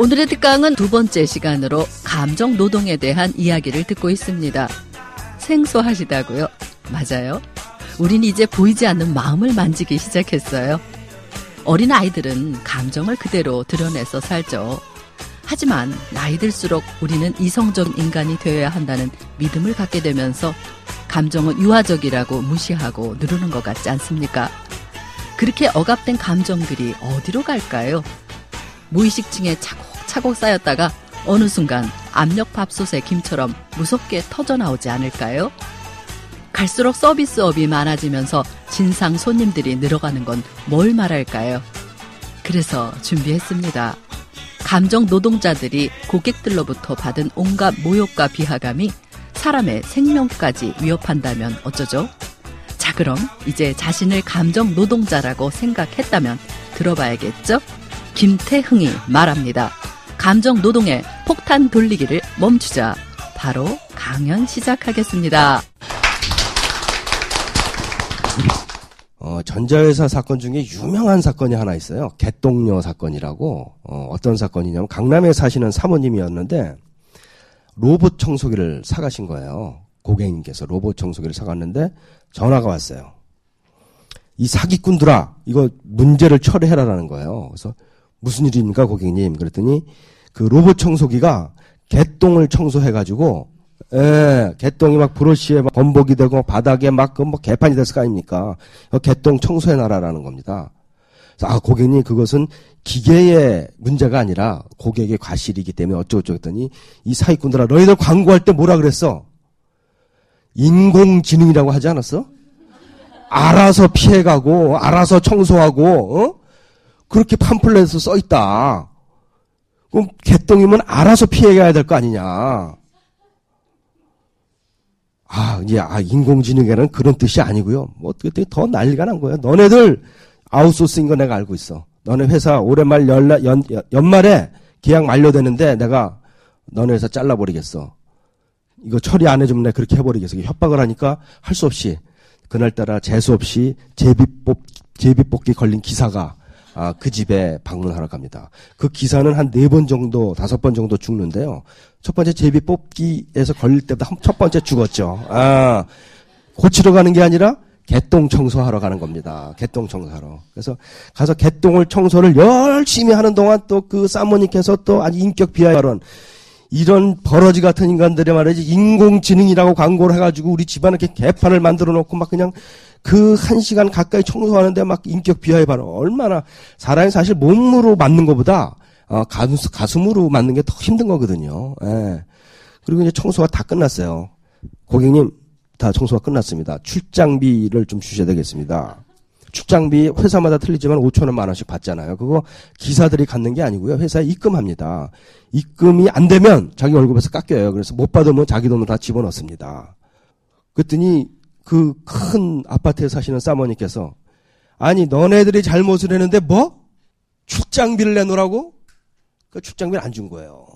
오늘의 특강은 두 번째 시간으로 감정 노동에 대한 이야기를 듣고 있습니다. 생소하시다고요? 맞아요. 우린 이제 보이지 않는 마음을 만지기 시작했어요. 어린 아이들은 감정을 그대로 드러내서 살죠. 하지만 나이 들수록 우리는 이성적 인간이 되어야 한다는 믿음을 갖게 되면서 감정은 유아적이라고 무시하고 누르는 것 같지 않습니까? 그렇게 억압된 감정들이 어디로 갈까요? 무의식층에 차곡차곡 쌓였다가 어느 순간 압력 밥솥의 김처럼 무섭게 터져나오지 않을까요? 갈수록 서비스업이 많아지면서 진상 손님들이 늘어가는 건 뭘 말할까요? 그래서 준비했습니다. 감정 노동자들이 고객들로부터 받은 온갖 모욕과 비하감이 사람의 생명까지 위협한다면 어쩌죠? 자, 그럼 이제 자신을 감정 노동자라고 생각했다면 들어봐야겠죠? 김태흥이 말합니다. 감정 노동의 폭탄 돌리기를 멈추자. 바로 강연 시작하겠습니다. 어, 전자회사 사건 중에 유명한 사건이 하나 있어요. 개똥녀 사건이라고. 어, 어떤 사건이냐면 강남에 사시는 사모님이었는데 로봇 청소기를 사가신 거예요. 고객님께서 로봇 청소기를 사갔는데 전화가 왔어요. 이 사기꾼들아, 이거 문제를 처리해라라는 거예요. 그래서 무슨 일입니까, 고객님? 그랬더니 그 로봇 청소기가 개똥을 청소해가지고 예, 개똥이 막 브러쉬에 막 범벅이 되고 바닥에 막 그 뭐 개판이 됐을 거 아닙니까? 개똥 청소해 놔라라는 겁니다. 아, 고객님 그것은 기계의 문제가 아니라 고객의 과실이기 때문에 어쩌고저쩌고 했더니 이 사기꾼들아 너희들 광고할 때 뭐라 그랬어? 인공지능이라고 하지 않았어? 알아서 피해가고 알아서 청소하고 어? 그렇게 팜플렛에서 써 있다. 그럼 개똥이면 알아서 피해가야 될 거 아니냐? 아, 이제, 아, 인공지능에는 그런 뜻이 아니고요. 뭐, 어떻게 더 난리가 난 거예요. 너네들 아웃소스인 거 내가 알고 있어. 너네 회사 올해 말 연라, 연, 연말에 계약 만료되는데 내가 너네 회사 잘라버리겠어. 이거 처리 안 해주면 내가 그렇게 해버리겠어. 협박을 하니까 할 수 없이 그날따라 재수 없이 제비뽑, 제비뽑기 걸린 기사가 아, 그 집에 방문하러 갑니다. 그 기사는 한 네 번 정도, 다섯 번 정도 죽는데요. 첫 번째 제비 뽑기에서 걸릴 때보다 첫 번째 죽었죠. 아, 고치러 가는 게 아니라 개똥 청소하러 가는 겁니다. 개똥 청소하러. 그래서 가서 개똥을 청소를 열심히 하는 동안 또 그 사모님께서 또 아주 인격 비하 발언. 이런 버러지 같은 인간들이 말이지 인공지능이라고 광고를 해가지고 우리 집안에 이렇게 개판을 만들어 놓고 막 그냥 그 한 시간 가까이 청소하는데 막 인격 비하의 발언. 얼마나 사람이 사실 몸으로 맞는 것보다 어, 가슴, 가슴으로 맞는 게 더 힘든 거거든요. 예. 그리고 이제 청소가 다 끝났어요. 고객님, 다 청소가 끝났습니다. 출장비를 좀 주셔야 되겠습니다. 출장비 회사마다 틀리지만 5천 원만 원씩 받잖아요. 그거 기사들이 갖는 게 아니고요. 회사에 입금합니다. 입금이 안 되면 자기 월급에서 깎여요. 그래서 못 받으면 자기 돈으로 다 집어넣습니다. 그랬더니 그 큰 아파트에 사시는 사모님께서 아니 너네들이 잘못을 했는데 뭐 출장비를 내놓으라고? 그 출장비를 안 준 거예요.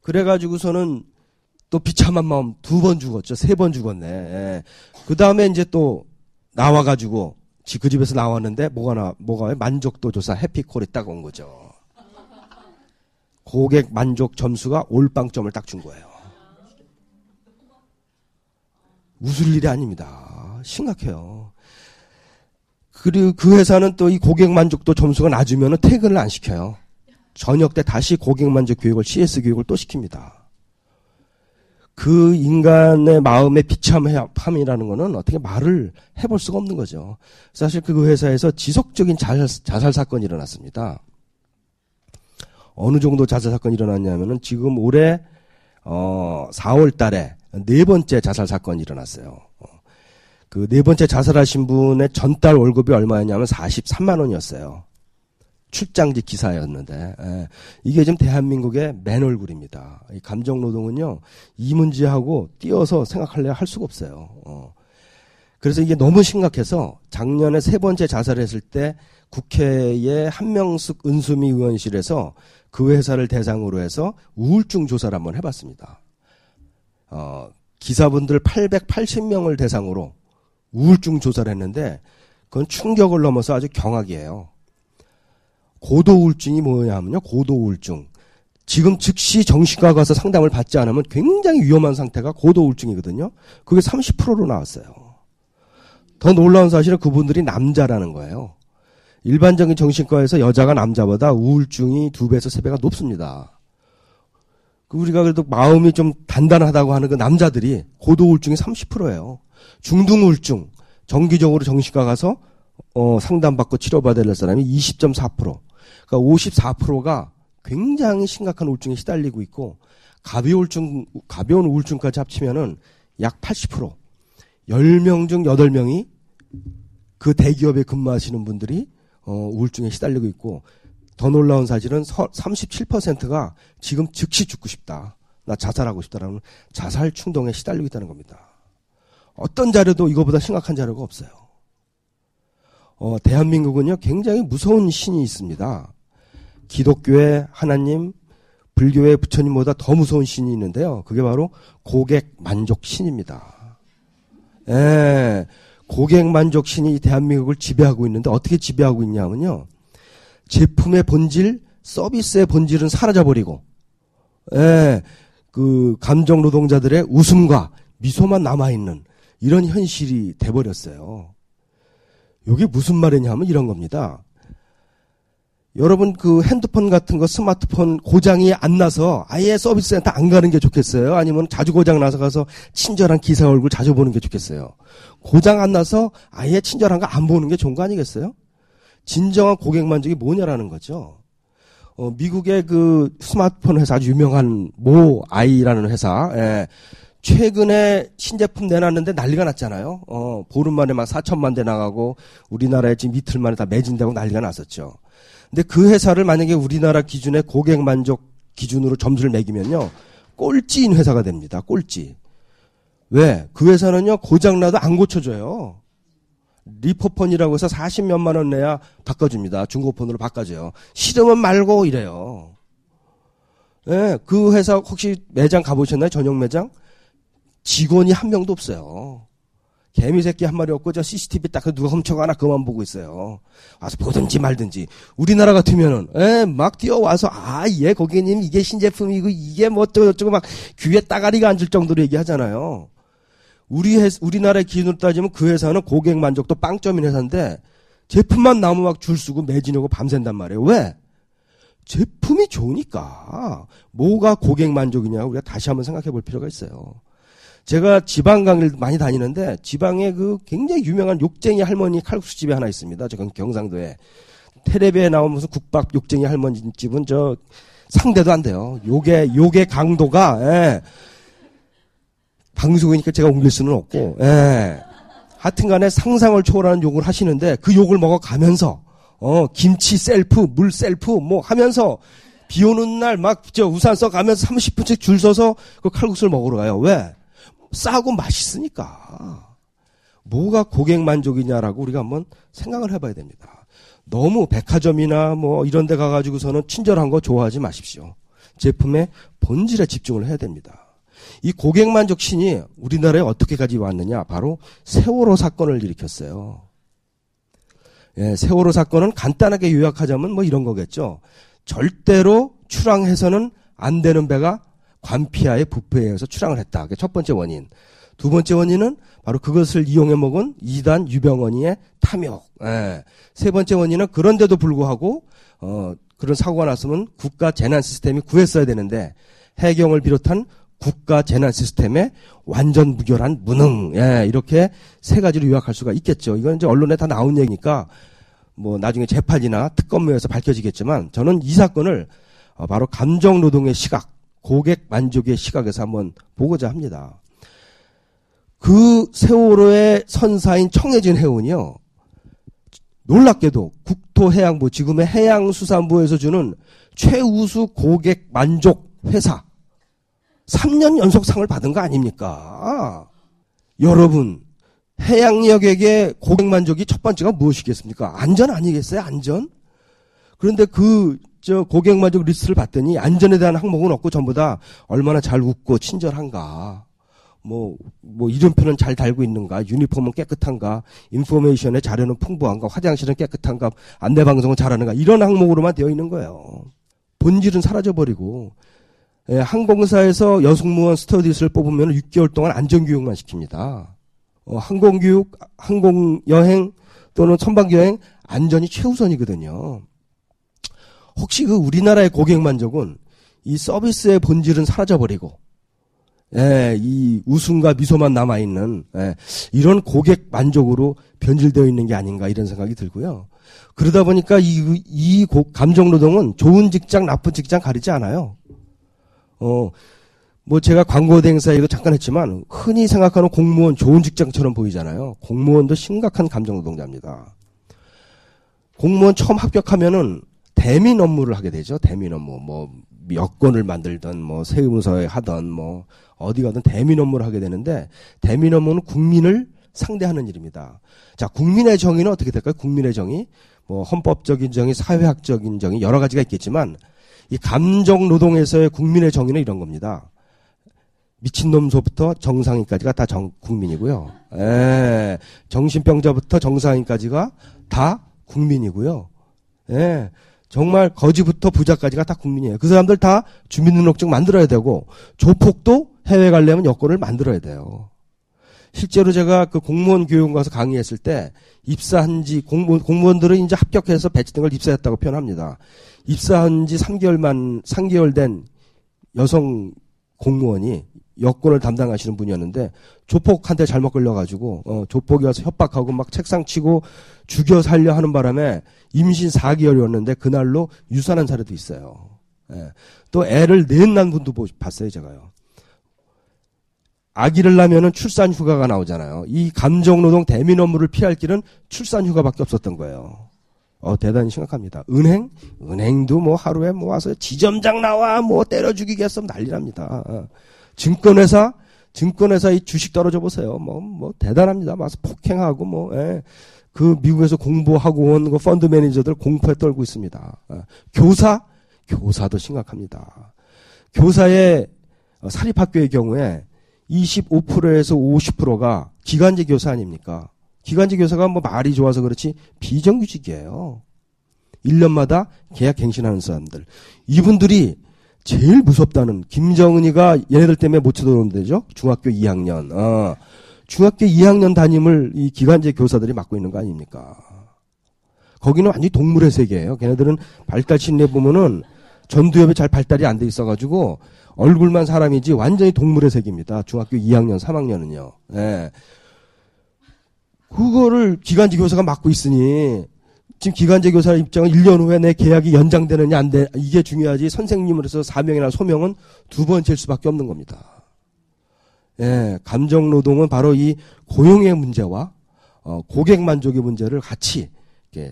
그래가지고서는 또 비참한 마음 두 번 죽었죠. 세 번 죽었네. 예. 그 다음에 이제 또 나와가지고 그 집에서 나왔는데 뭐가 나 뭐가 만족도 조사 해피콜이 딱 온 거죠. 고객 만족 점수가 올빵점을 딱 준 거예요. 웃을 일이 아닙니다. 심각해요. 그리고 그 회사는 또 이 고객 만족도 점수가 낮으면 퇴근을 안 시켜요. 저녁 때 다시 고객 만족 교육을 CS 교육을 또 시킵니다. 그 인간의 마음의 비참함이라는 거는 어떻게 말을 해볼 수가 없는 거죠. 사실 그 회사에서 지속적인 자살, 자살 사건이 일어났습니다. 어느 정도 자살 사건이 일어났냐면은 지금 올해 어 4월 달에 네 번째 자살 사건이 일어났어요. 그 네 번째 자살하신 분의 전달 월급이 얼마였냐면 43만 원이었어요. 출장지 기사였는데 예. 이게 지금 대한민국의 맨 얼굴입니다. 이 감정 노동은요 이 문제하고 띄어서 생각할래 할 수가 없어요. 어. 그래서 이게 너무 심각해서 작년에 세 번째 자살했을 때 국회의 한명숙 은수미 의원실에서 그 회사를 대상으로 해서 우울증 조사를 한번 해봤습니다. 어, 기사분들 880명을 대상으로 우울증 조사를 했는데 그건 충격을 넘어서 아주 경악이에요. 고도 우울증이 뭐냐면요. 고도 우울증. 지금 즉시 정신과 가서 상담을 받지 않으면 굉장히 위험한 상태가 고도 우울증이거든요. 그게 30%로 나왔어요. 더 놀라운 사실은 그분들이 남자라는 거예요. 일반적인 정신과에서 여자가 남자보다 우울증이 두 배에서 세 배가 높습니다. 그 우리가 그래도 마음이 좀 단단하다고 하는 그 남자들이 고도 우울증이 30%예요. 중등 우울증 정기적으로 정신과 가서 어, 상담받고 치료받아야 될 사람이 20.4%. 그러니까 54%가 굉장히 심각한 우울증에 시달리고 있고 가벼울증 가벼운 우울증까지 합치면은 약 80%. 10명 중 8명이 그 대기업에 근무하시는 분들이 어, 우울증에 시달리고 있고 더 놀라운 사실은 37%가 지금 즉시 죽고 싶다. 나 자살하고 싶다라는 자살 충동에 시달리고 있다는 겁니다. 어떤 자료도 이거보다 심각한 자료가 없어요. 어, 대한민국은요, 굉장히 무서운 신이 있습니다. 기독교의 하나님, 불교의 부처님보다 더 무서운 신이 있는데요. 그게 바로 고객 만족 신입니다. 예, 고객 만족 신이 대한민국을 지배하고 있는데 어떻게 지배하고 있냐면요. 제품의 본질, 서비스의 본질은 사라져버리고, 예, 그 감정 노동자들의 웃음과 미소만 남아있는 이런 현실이 돼버렸어요. 이게 무슨 말이냐면 이런 겁니다. 여러분 그 핸드폰 같은 거 스마트폰 고장이 안 나서 아예 서비스 센터 안 가는 게 좋겠어요? 아니면 자주 고장 나서 가서 친절한 기사 얼굴 자주 보는 게 좋겠어요? 고장 안 나서 아예 친절한 거 안 보는 게 좋은 거 아니겠어요? 진정한 고객 만족이 뭐냐라는 거죠. 어, 미국의 그 스마트폰 회사 아주 유명한 모 아이라는 회사, 예, 최근에 신제품 내놨는데 난리가 났잖아요. 어, 보름 만에 막 4천만 대 나가고 우리나라에 지금 이틀 만에 다 매진되고 난리가 났었죠. 근데 그 회사를 만약에 우리나라 기준의 고객 만족 기준으로 점수를 매기면요. 꼴찌인 회사가 됩니다. 꼴찌. 왜? 그 회사는요, 고장나도 안 고쳐줘요. 리포폰이라고 해서 40몇만 원 내야 바꿔줍니다. 중고폰으로 바꿔줘요. 싫으면 말고 이래요. 예, 네, 그 회사 혹시 매장 가보셨나요? 전용 매장? 직원이 한 명도 없어요. 개미 새끼 한 마리 없고 저 CCTV 딱 누가 훔쳐가나 그만 보고 있어요. 와서 보든지 말든지. 우리나라 같으면은 에막 뛰어와서 아 예 고객님 이게 신제품이고 이게 뭐 어쩌고 저쩌고 막 귀에 따가리가 앉을 정도로 얘기하잖아요. 우리 회, 우리나라의 기준으로 따지면 그 회사는 고객 만족도 빵점인 회사인데 제품만 나오면 막줄 서고 매진하고 밤샌단 말이에요. 왜? 제품이 좋으니까. 뭐가 고객 만족이냐 우리가 다시 한번 생각해 볼 필요가 있어요. 제가 지방 강의를 많이 다니는데 지방에 그 굉장히 유명한 욕쟁이 할머니 칼국수 집이 하나 있습니다. 저 경상도에. 테레비에 나온 무슨 국밥 욕쟁이 할머니 집은 저 상대도 안 돼요. 욕의 욕의 강도가 예. 방송이니까 제가 옮길 수는 없고 예. 하여튼 간에 상상을 초월하는 욕을 하시는데 그 욕을 먹어가면서 어 김치 셀프 물 셀프 뭐 하면서 비 오는 날 막 저 우산 써 가면서 30분씩 줄 서서 그 칼국수를 먹으러 가요. 왜? 싸고 맛있으니까. 뭐가 고객 만족이냐라고 우리가 한번 생각을 해봐야 됩니다. 너무 백화점이나 뭐 이런 데 가가지고서는 친절한 거 좋아하지 마십시오. 제품의 본질에 집중을 해야 됩니다. 이 고객 만족 신이 우리나라에 어떻게까지 왔느냐? 바로 세월호 사건을 일으켰어요. 예, 세월호 사건은 간단하게 요약하자면 뭐 이런 거겠죠. 절대로 출항해서는 안 되는 배가 관피아의 부패에 의해서 출항을 했다. 그게 첫 번째 원인. 두 번째 원인은 바로 그것을 이용해 먹은 이단 유병원이의 탐욕. 예. 세 번째 원인은 그런데도 불구하고 어, 그런 사고가 났으면 국가 재난 시스템이 구했어야 되는데 해경을 비롯한 국가 재난 시스템의 완전 무결한 무능. 예, 이렇게 세 가지로 요약할 수가 있겠죠. 이건 이제 언론에 다 나온 얘기니까 뭐 나중에 재판이나 특검에서 밝혀지겠지만 저는 이 사건을 어, 바로 감정 노동의 시각 고객 만족의 시각에서 한번 보고자 합니다. 그 세월호의 선사인 청해진 해운이요. 놀랍게도 국토해양부 지금의 해양수산부에서 주는 최우수 고객 만족 회사 3년 연속 상을 받은 거 아닙니까? 여러분 해양여객의 고객 만족이 첫 번째가 무엇이겠습니까? 안전 아니겠어요? 안전? 그런데 그, 저, 고객 만족 리스트를 봤더니 안전에 대한 항목은 없고 전부 다 얼마나 잘 웃고 친절한가. 뭐, 뭐, 이름표는 잘 달고 있는가, 유니폼은 깨끗한가, information의 자료는 풍부한가, 화장실은 깨끗한가, 안내방송은 잘하는가, 이런 항목으로만 되어 있는 거예요. 본질은 사라져버리고, 예, 항공사에서 여승무원 스터디스를 뽑으면 6개월 동안 안전교육만 시킵니다. 어, 항공교육, 항공여행 또는 선박여행 안전이 최우선이거든요. 혹시 그 우리나라의 고객 만족은 이 서비스의 본질은 사라져버리고, 예, 이 웃음과 미소만 남아있는, 예, 이런 고객 만족으로 변질되어 있는 게 아닌가 이런 생각이 들고요. 그러다 보니까 이, 이 고, 감정 노동은 좋은 직장, 나쁜 직장 가리지 않아요. 어, 뭐 제가 광고 대행사에도 잠깐 했지만 흔히 생각하는 공무원 좋은 직장처럼 보이잖아요. 공무원도 심각한 감정 노동자입니다. 공무원 처음 합격하면은 대민 업무를 하게 되죠. 대민 업무. 뭐 여권을 만들던 뭐 세무서에 하던 뭐 어디 가든 대민 업무를 하게 되는데 대민 업무는 국민을 상대하는 일입니다. 자, 국민의 정의는 어떻게 될까요? 국민의 정의. 뭐 헌법적인 정의, 사회학적인 정의 여러 가지가 있겠지만 이 감정 노동에서의 국민의 정의는 이런 겁니다. 미친놈서부터 정상인까지가 다 정, 국민이고요. 에, 예, 정신병자부터 정상인까지가 다 국민이고요. 예. 정말 거지부터 부자까지가 다 국민이에요. 그 사람들 다 주민등록증 만들어야 되고 조폭도 해외 가려면 여권을 만들어야 돼요. 실제로 제가 그 공무원 교육 가서 강의했을 때 입사한 지 공무원, 공무원들은 이제 합격해서 배치된 걸 입사했다고 표현합니다. 입사한 지 3개월만 3개월 된 여성 공무원이 여권을 담당하시는 분이었는데 조폭한테 잘못 걸려가지고 어, 조폭이 와서 협박하고 막 책상 치고 죽여 살려 하는 바람에 임신 4개월이었는데 그날로 유산한 사례도 있어요. 예. 또 애를 넷난 분도 봤어요 제가요. 아기를 낳으면 출산 휴가가 나오잖아요. 이 감정 노동 대민 업무를 피할 길은 출산 휴가밖에 없었던 거예요. 어, 대단히 심각합니다. 은행? 은행도 뭐 하루에 뭐 와서 지점장 나와 뭐 때려 죽이겠어 난리 납니다. 어. 증권회사, 증권회사 이 주식 떨어져 보세요. 뭐, 뭐, 대단합니다. 와서 폭행하고 뭐, 예. 그 미국에서 공부하고 온 그 펀드 매니저들 공포에 떨고 있습니다. 어. 교사? 교사도 심각합니다. 교사의 어, 사립학교의 경우에 25%에서 50%가 기간제 교사 아닙니까? 기간제 교사가 뭐 말이 좋아서 그렇지 비정규직이에요. 1년마다 계약 갱신하는 사람들. 이분들이 제일 무섭다는 김정은이가 얘네들 때문에 못 쳐들어온대죠. 중학교 2학년. 어. 중학교 2학년 담임을 이 기간제 교사들이 맡고 있는 거 아닙니까? 거기는 완전히 동물의 세계예요. 걔네들은 발달 심리에 보면은 전두엽이 잘 발달이 안 돼 있어가지고 얼굴만 사람이지 완전히 동물의 세계입니다. 중학교 2학년, 3학년은요. 예. 그거를 기간제 교사가 맡고 있으니 지금 기간제 교사 입장은 1년 후에 내 계약이 연장되느냐 안 돼. 이게 중요하지. 선생님으로서 사명이나 소명은 두 번째일 수밖에 없는 겁니다. 예, 감정 노동은 바로 이 고용의 문제와 어, 고객 만족의 문제를 같이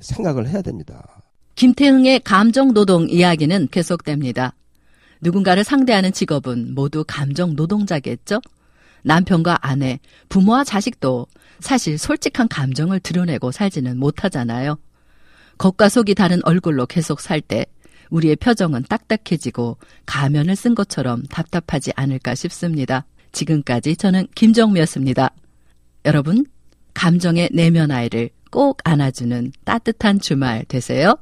생각을 해야 됩니다. 김태흥의 감정 노동 이야기는 계속됩니다. 누군가를 상대하는 직업은 모두 감정 노동자겠죠? 남편과 아내, 부모와 자식도 사실 솔직한 감정을 드러내고 살지는 못하잖아요. 겉과 속이 다른 얼굴로 계속 살 때 우리의 표정은 딱딱해지고 가면을 쓴 것처럼 답답하지 않을까 싶습니다. 지금까지 저는 김정미였습니다. 여러분, 감정의 내면 아이를 꼭 안아주는 따뜻한 주말 되세요.